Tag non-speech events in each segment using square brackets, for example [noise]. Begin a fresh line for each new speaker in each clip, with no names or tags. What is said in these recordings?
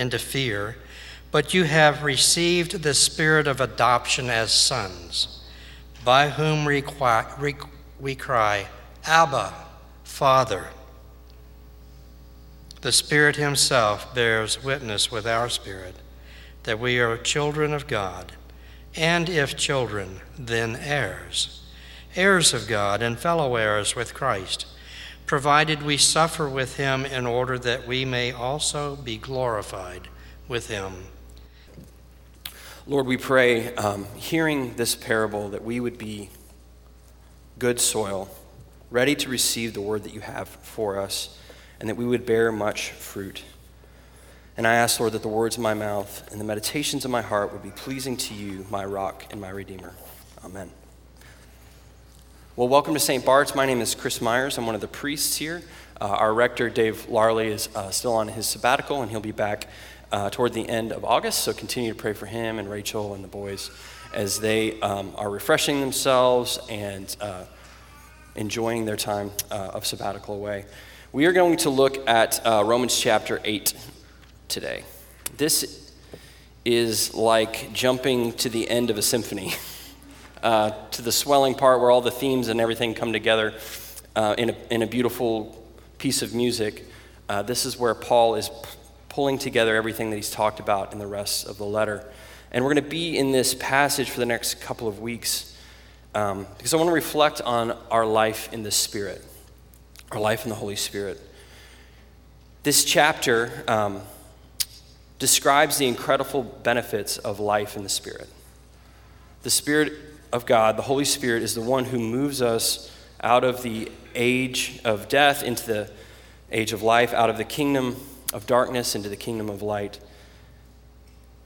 into fear, but you have received the spirit of adoption as sons, by whom we cry, Abba, Father. The Spirit Himself bears witness with our spirit that we are children of God, and if children, then heirs, heirs of God and fellow heirs with Christ, provided we suffer with Him in order that we may also be glorified with Him.
Lord, we pray, um, hearing this parable, that we would be good soil, ready to receive the word that you have for us and that we would bear much fruit. And I ask, Lord, that the words of my mouth and the meditations of my heart would be pleasing to you, my rock and my redeemer. Amen. Well, welcome to St. Bart's. My name is Chris Myers. I'm one of the priests here. Uh, our rector, Dave Larley, is uh, still on his sabbatical, and he'll be back uh, toward the end of August. So continue to pray for him and Rachel and the boys as they um, are refreshing themselves and uh, enjoying their time uh, of sabbatical away. We are going to look at uh, Romans chapter 8 today. This is like jumping to the end of a symphony, [laughs] uh, to the swelling part where all the themes and everything come together uh, in, a, in a beautiful piece of music. Uh, this is where Paul is p- pulling together everything that he's talked about in the rest of the letter. And we're going to be in this passage for the next couple of weeks um, because I want to reflect on our life in the Spirit our life in the Holy Spirit. This chapter um, describes the incredible benefits of life in the Spirit. The Spirit of God, the Holy Spirit, is the one who moves us out of the age of death into the age of life, out of the kingdom of darkness into the kingdom of light.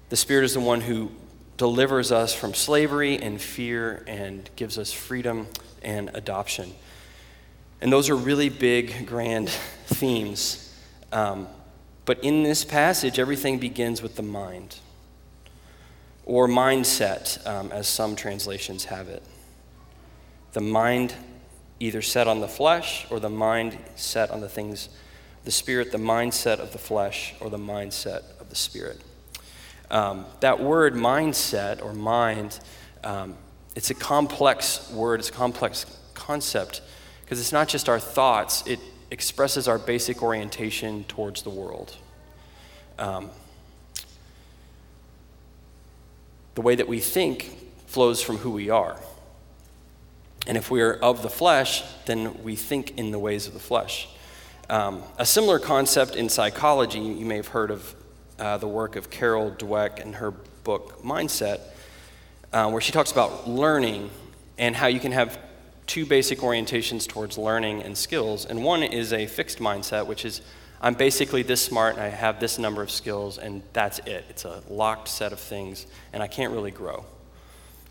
The Spirit is the one who delivers us from slavery and fear and gives us freedom and adoption. And those are really big, grand themes. Um, but in this passage, everything begins with the mind, or mindset, um, as some translations have it. The mind either set on the flesh, or the mind set on the things, the spirit, the mindset of the flesh, or the mindset of the spirit. Um, that word mindset or mind, um, it's a complex word, it's a complex concept because it's not just our thoughts, it expresses our basic orientation towards the world. Um, the way that we think flows from who we are. And if we are of the flesh, then we think in the ways of the flesh. Um, a similar concept in psychology, you may have heard of uh, the work of Carol Dweck and her book Mindset, uh, where she talks about learning and how you can have two basic orientations towards learning and skills. And one is a fixed mindset, which is I'm basically this smart and I have this number of skills, and that's it. It's a locked set of things, and I can't really grow.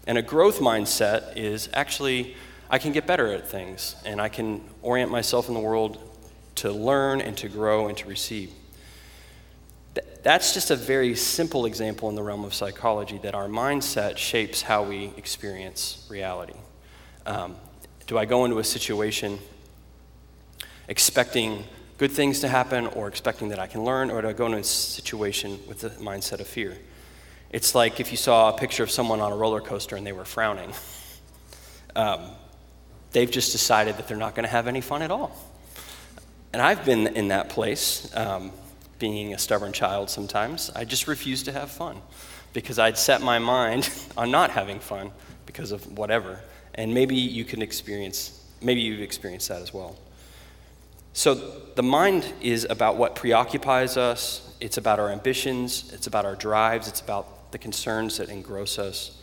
And a growth mindset is actually I can get better at things, and I can orient myself in the world to learn and to grow and to receive. That's just a very simple example in the realm of psychology that our mindset shapes how we experience reality. Um, do I go into a situation expecting good things to happen or expecting that I can learn, or I go into a situation with the mindset of fear? It's like if you saw a picture of someone on a roller coaster and they were frowning. Um, they've just decided that they're not going to have any fun at all. And I've been in that place, um, being a stubborn child sometimes. I just refused to have fun because I'd set my mind [laughs] on not having fun because of whatever. And maybe you can experience, maybe you've experienced that as well. So the mind is about what preoccupies us, it's about our ambitions, it's about our drives, it's about the concerns that engross us.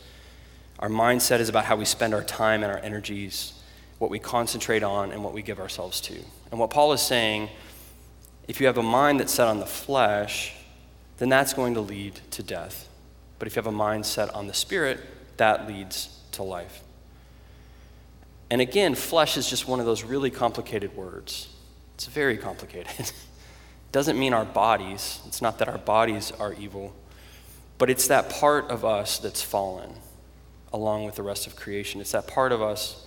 Our mindset is about how we spend our time and our energies, what we concentrate on, and what we give ourselves to. And what Paul is saying, if you have a mind that's set on the flesh, then that's going to lead to death. But if you have a mind set on the spirit, that leads to life. And again, flesh is just one of those really complicated words. It's very complicated. it [laughs] doesn't mean our bodies, it's not that our bodies are evil, but it's that part of us that's fallen along with the rest of creation. It's that part of us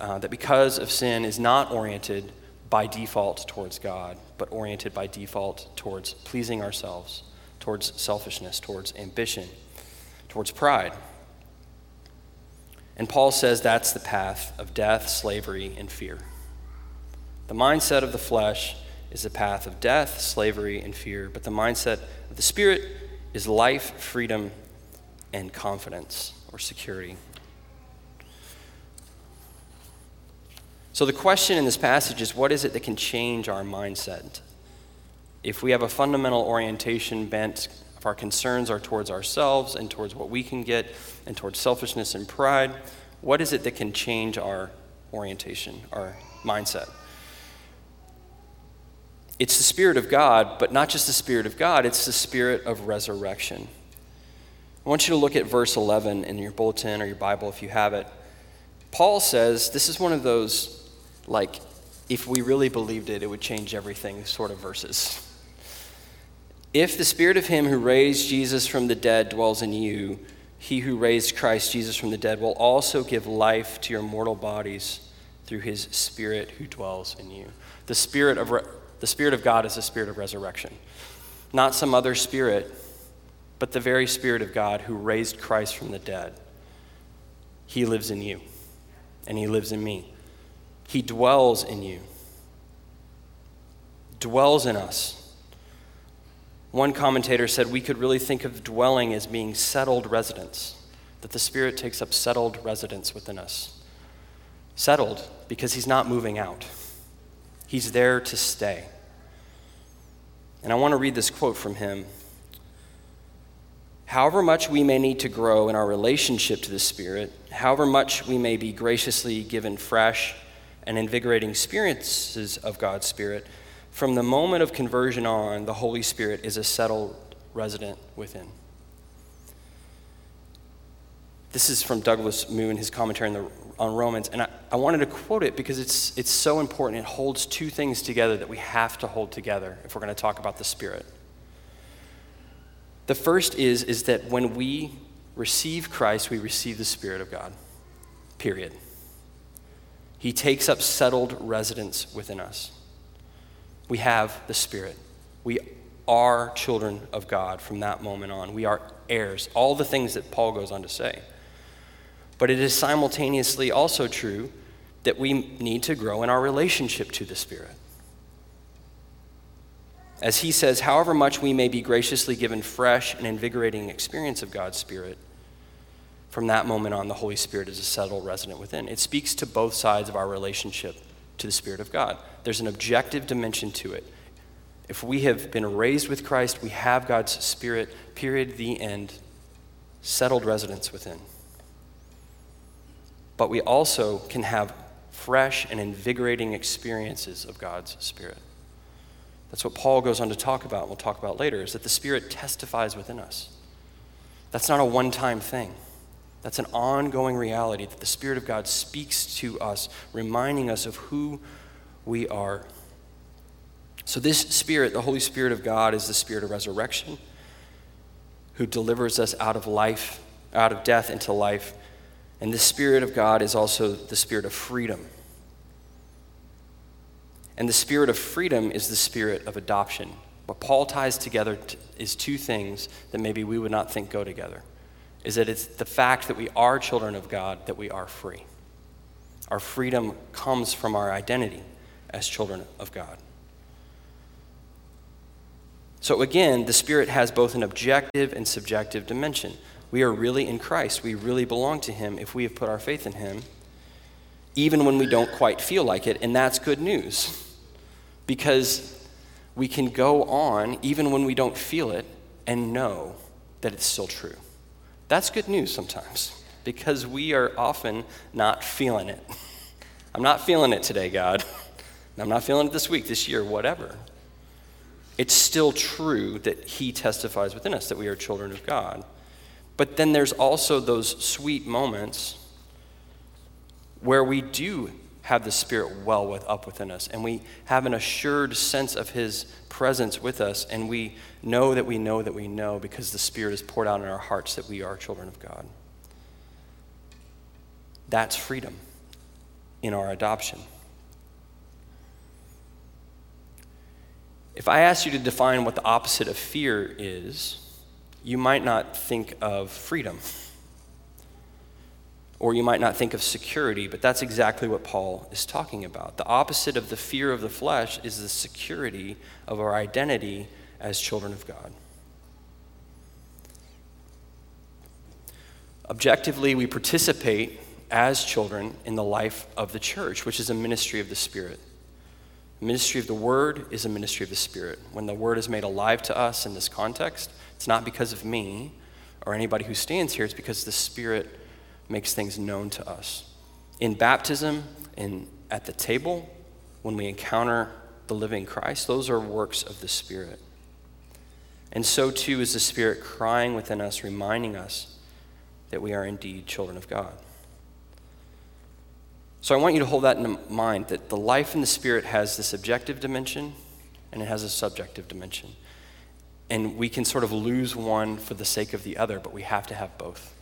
uh, that because of sin is not oriented by default towards God, but oriented by default towards pleasing ourselves, towards selfishness, towards ambition, towards pride. And Paul says that's the path of death, slavery, and fear. The mindset of the flesh is a path of death, slavery, and fear, but the mindset of the Spirit is life, freedom, and confidence or security. So, the question in this passage is what is it that can change our mindset? If we have a fundamental orientation bent, if our concerns are towards ourselves and towards what we can get and towards selfishness and pride, what is it that can change our orientation, our mindset? It's the Spirit of God, but not just the Spirit of God, it's the Spirit of resurrection. I want you to look at verse 11 in your bulletin or your Bible if you have it. Paul says this is one of those, like, if we really believed it, it would change everything sort of verses. If the Spirit of Him who raised Jesus from the dead dwells in you, He who raised Christ Jesus from the dead will also give life to your mortal bodies through His Spirit who dwells in you. The Spirit of re- the Spirit of God is the Spirit of resurrection. Not some other Spirit, but the very Spirit of God who raised Christ from the dead. He lives in you, and He lives in me. He dwells in you, dwells in us. One commentator said we could really think of dwelling as being settled residence, that the Spirit takes up settled residence within us. Settled because He's not moving out. He's there to stay. And I want to read this quote from him. However much we may need to grow in our relationship to the Spirit, however much we may be graciously given fresh and invigorating experiences of God's Spirit, from the moment of conversion on, the Holy Spirit is a settled resident within. This is from Douglas Moo in his commentary on, the, on Romans, and I, I wanted to quote it because it's, it's so important. It holds two things together that we have to hold together if we're going to talk about the Spirit. The first is, is that when we receive Christ, we receive the Spirit of God, period. He takes up settled residence within us. We have the Spirit. We are children of God from that moment on. We are heirs, all the things that Paul goes on to say. But it is simultaneously also true that we need to grow in our relationship to the Spirit. As he says, however much we may be graciously given fresh and invigorating experience of God's Spirit, from that moment on, the Holy Spirit is a settled resident within. It speaks to both sides of our relationship to the Spirit of God. There's an objective dimension to it. If we have been raised with Christ, we have God's Spirit, period, the end, settled residence within but we also can have fresh and invigorating experiences of God's Spirit. That's what Paul goes on to talk about, and we'll talk about later, is that the Spirit testifies within us. That's not a one time thing. That's an ongoing reality that the Spirit of God speaks to us, reminding us of who we are. So, this Spirit, the Holy Spirit of God, is the Spirit of resurrection who delivers us out of life, out of death into life. And the Spirit of God is also the Spirit of freedom. And the Spirit of freedom is the Spirit of adoption. What Paul ties together is two things that maybe we would not think go together. Is that it's the fact that we are children of God, that we are free. Our freedom comes from our identity as children of God. So again, the Spirit has both an objective and subjective dimension. We are really in Christ. We really belong to Him if we have put our faith in Him, even when we don't quite feel like it. And that's good news because we can go on even when we don't feel it and know that it's still true. That's good news sometimes because we are often not feeling it. [laughs] I'm not feeling it today, God. [laughs] I'm not feeling it this week, this year, whatever. It's still true that He testifies within us that we are children of God. But then there's also those sweet moments where we do have the Spirit well with, up within us, and we have an assured sense of His presence with us, and we know that we know that we know because the Spirit is poured out in our hearts that we are children of God. That's freedom in our adoption. If I asked you to define what the opposite of fear is, you might not think of freedom or you might not think of security, but that's exactly what Paul is talking about. The opposite of the fear of the flesh is the security of our identity as children of God. Objectively, we participate as children in the life of the church, which is a ministry of the Spirit. Ministry of the Word is a ministry of the Spirit. When the Word is made alive to us in this context, it's not because of me or anybody who stands here, it's because the Spirit makes things known to us. In baptism, in, at the table, when we encounter the living Christ, those are works of the Spirit. And so too is the Spirit crying within us, reminding us that we are indeed children of God. So I want you to hold that in mind that the life in the Spirit has this objective dimension and it has a subjective dimension. And we can sort of lose one for the sake of the other, but we have to have both.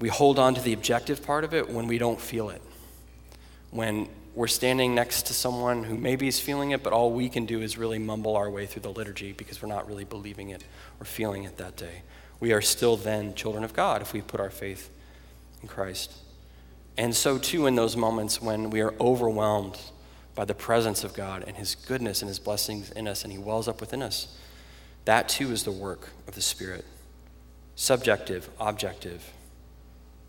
We hold on to the objective part of it when we don't feel it. When we're standing next to someone who maybe is feeling it, but all we can do is really mumble our way through the liturgy because we're not really believing it or feeling it that day. We are still then children of God if we put our faith in Christ. And so, too, in those moments when we are overwhelmed by the presence of God and His goodness and His blessings in us, and He wells up within us, that too is the work of the Spirit. Subjective, objective.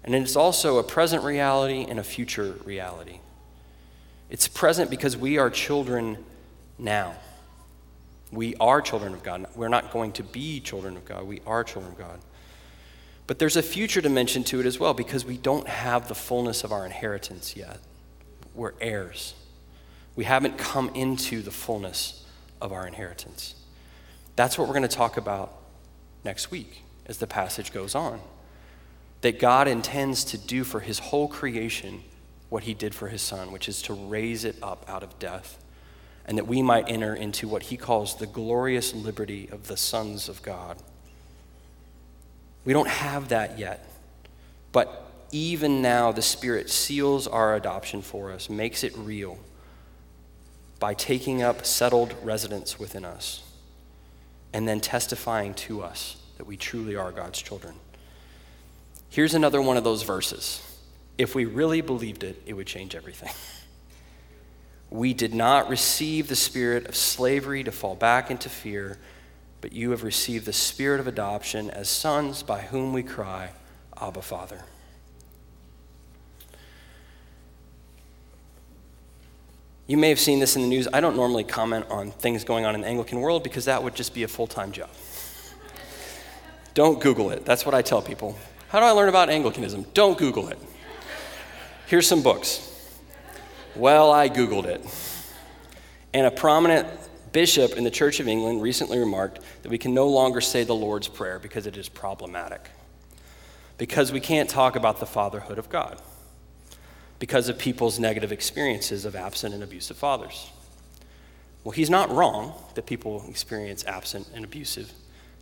And it's also a present reality and a future reality. It's present because we are children now. We are children of God. We're not going to be children of God. We are children of God. But there's a future dimension to it as well because we don't have the fullness of our inheritance yet. We're heirs. We haven't come into the fullness of our inheritance. That's what we're going to talk about next week as the passage goes on that God intends to do for his whole creation what he did for his son, which is to raise it up out of death, and that we might enter into what he calls the glorious liberty of the sons of God. We don't have that yet, but even now the Spirit seals our adoption for us, makes it real by taking up settled residence within us and then testifying to us that we truly are God's children. Here's another one of those verses. If we really believed it, it would change everything. [laughs] We did not receive the spirit of slavery to fall back into fear, but you have received the spirit of adoption as sons by whom we cry, Abba, Father. You may have seen this in the news. I don't normally comment on things going on in the Anglican world because that would just be a full time job. Don't Google it. That's what I tell people. How do I learn about Anglicanism? Don't Google it. Here's some books. Well, I Googled it. And a prominent bishop in the Church of England recently remarked that we can no longer say the Lord's Prayer because it is problematic. Because we can't talk about the fatherhood of God. Because of people's negative experiences of absent and abusive fathers. Well, he's not wrong that people experience absent and abusive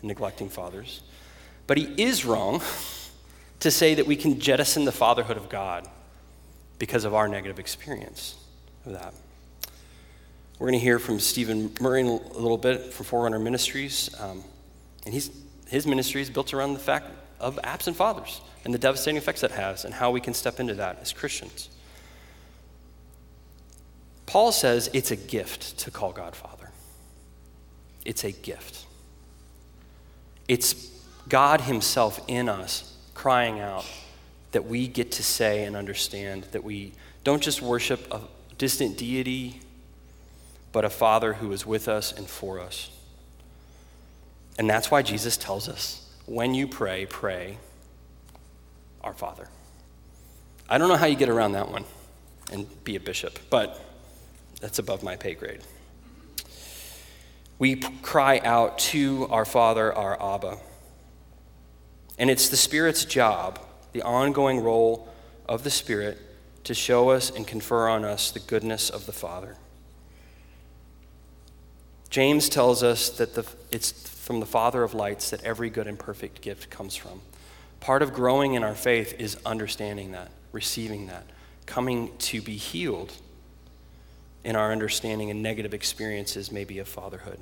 and neglecting fathers, but he is wrong to say that we can jettison the fatherhood of God because of our negative experience of that. We're going to hear from Stephen Murray a little bit from Forerunner Ministries. Um, and he's, his ministry is built around the fact of absent fathers and the devastating effects that has and how we can step into that as Christians. Paul says it's a gift to call God Father. It's a gift. It's God Himself in us crying out that we get to say and understand that we don't just worship a distant deity but a Father who is with us and for us. And that's why Jesus tells us when you pray, pray, Our Father. I don't know how you get around that one and be a bishop, but that's above my pay grade. We cry out to our Father, our Abba. And it's the Spirit's job, the ongoing role of the Spirit, to show us and confer on us the goodness of the Father. James tells us that the, it's from the Father of lights that every good and perfect gift comes from. Part of growing in our faith is understanding that, receiving that, coming to be healed in our understanding and negative experiences, maybe of fatherhood.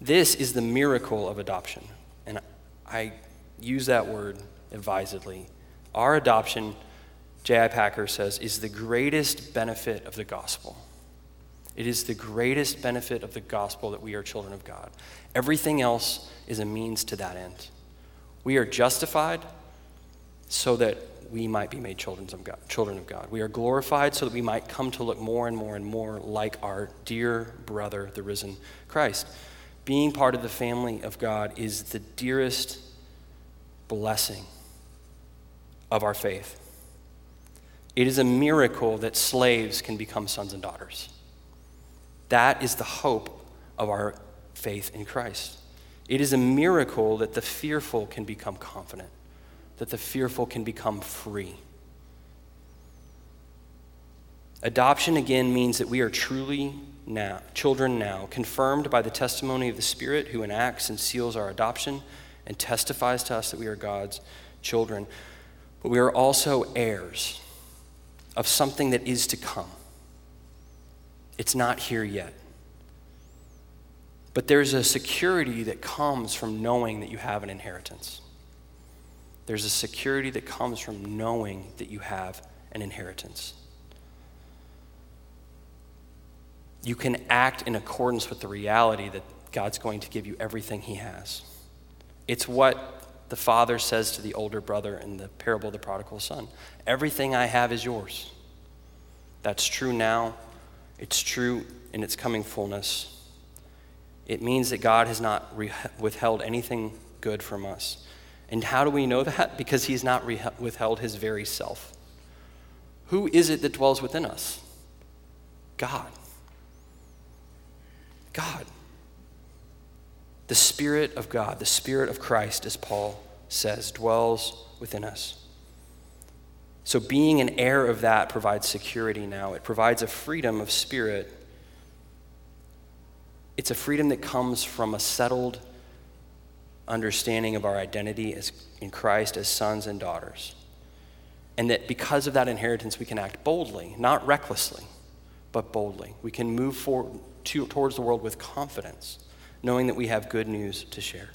This is the miracle of adoption. And I use that word advisedly. Our adoption, J.I. Packer says, is the greatest benefit of the gospel. It is the greatest benefit of the gospel that we are children of God. Everything else is a means to that end. We are justified so that we might be made children of God. Children of God. We are glorified so that we might come to look more and more and more like our dear brother, the risen Christ. Being part of the family of God is the dearest blessing of our faith. It is a miracle that slaves can become sons and daughters. That is the hope of our faith in Christ. It is a miracle that the fearful can become confident, that the fearful can become free. Adoption again means that we are truly now children now, confirmed by the testimony of the Spirit who enacts and seals our adoption and testifies to us that we are God's children. But we are also heirs of something that is to come. It's not here yet. But there's a security that comes from knowing that you have an inheritance. There's a security that comes from knowing that you have an inheritance. You can act in accordance with the reality that God's going to give you everything He has. It's what the father says to the older brother in the parable of the prodigal son Everything I have is yours. That's true now, it's true in its coming fullness. It means that God has not re- withheld anything good from us. And how do we know that? [laughs] Because He's not re- withheld His very self. Who is it that dwells within us? God. God. The Spirit of God, the Spirit of Christ, as Paul says, dwells within us. So, being an heir of that provides security now. It provides a freedom of spirit. It's a freedom that comes from a settled understanding of our identity as, in Christ as sons and daughters. And that because of that inheritance, we can act boldly, not recklessly, but boldly. We can move forward to, towards the world with confidence, knowing that we have good news to share.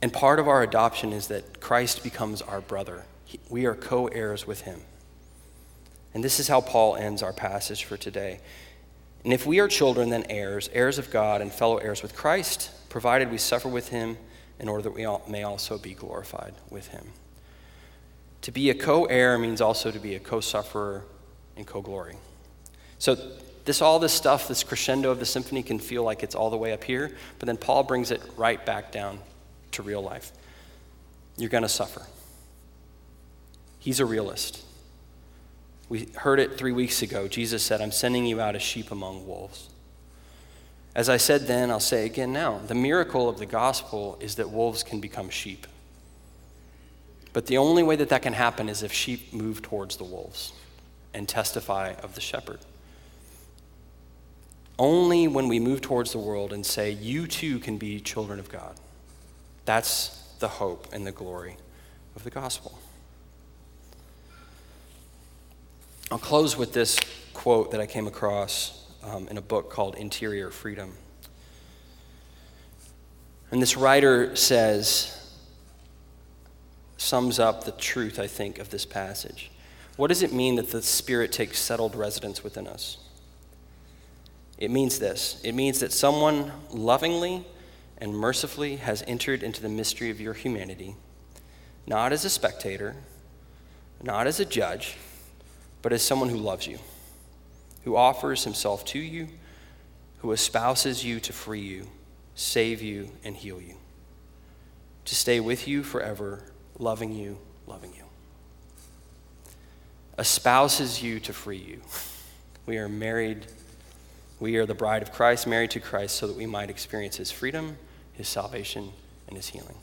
And part of our adoption is that Christ becomes our brother. We are co heirs with him. And this is how Paul ends our passage for today. And if we are children, then heirs, heirs of God, and fellow heirs with Christ, provided we suffer with him in order that we may also be glorified with him. To be a co heir means also to be a co sufferer and co glory. So, this, all this stuff, this crescendo of the symphony can feel like it's all the way up here, but then Paul brings it right back down to real life. You're going to suffer. He's a realist. We heard it three weeks ago. Jesus said, I'm sending you out as sheep among wolves. As I said then, I'll say again now. The miracle of the gospel is that wolves can become sheep. But the only way that that can happen is if sheep move towards the wolves and testify of the shepherd. only when we move towards the world and say, You too can be children of God. That's the hope and the glory of the gospel. I'll close with this quote that I came across um, in a book called Interior Freedom. And this writer says, sums up the truth, I think, of this passage. What does it mean that the Spirit takes settled residence within us? It means this it means that someone lovingly and mercifully has entered into the mystery of your humanity, not as a spectator, not as a judge, but as someone who loves you, who offers himself to you, who espouses you to free you, save you, and heal you, to stay with you forever, loving you, loving you. Espouses you to free you. We are married we are the bride of Christ, married to Christ, so that we might experience his freedom, his salvation, and his healing.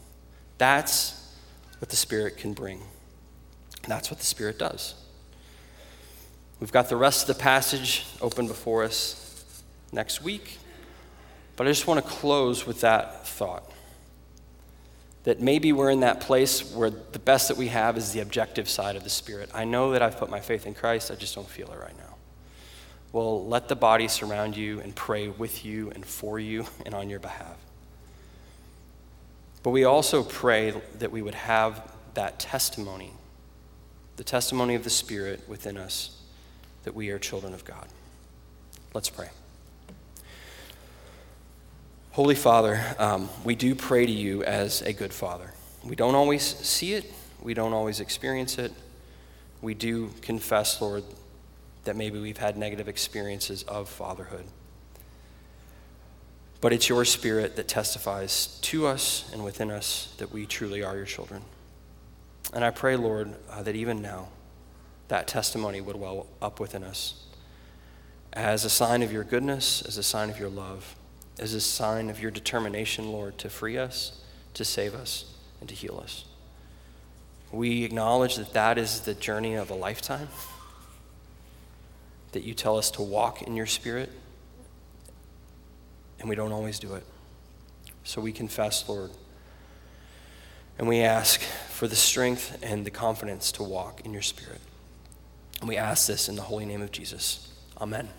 That's what the Spirit can bring. And That's what the Spirit does. We've got the rest of the passage open before us next week, but I just want to close with that thought. That maybe we're in that place where the best that we have is the objective side of the Spirit. I know that I've put my faith in Christ, I just don't feel it right now. Well, let the body surround you and pray with you and for you and on your behalf. But we also pray that we would have that testimony, the testimony of the Spirit within us, that we are children of God. Let's pray. Holy Father, um, we do pray to you as a good Father. We don't always see it, we don't always experience it. We do confess, Lord, that maybe we've had negative experiences of fatherhood. But it's your spirit that testifies to us and within us that we truly are your children. And I pray, Lord, uh, that even now, that testimony would well up within us as a sign of your goodness, as a sign of your love, as a sign of your determination, Lord, to free us, to save us, and to heal us. We acknowledge that that is the journey of a lifetime that you tell us to walk in your spirit, and we don't always do it. So we confess, Lord, and we ask for the strength and the confidence to walk in your spirit. And we ask this in the holy name of Jesus. Amen.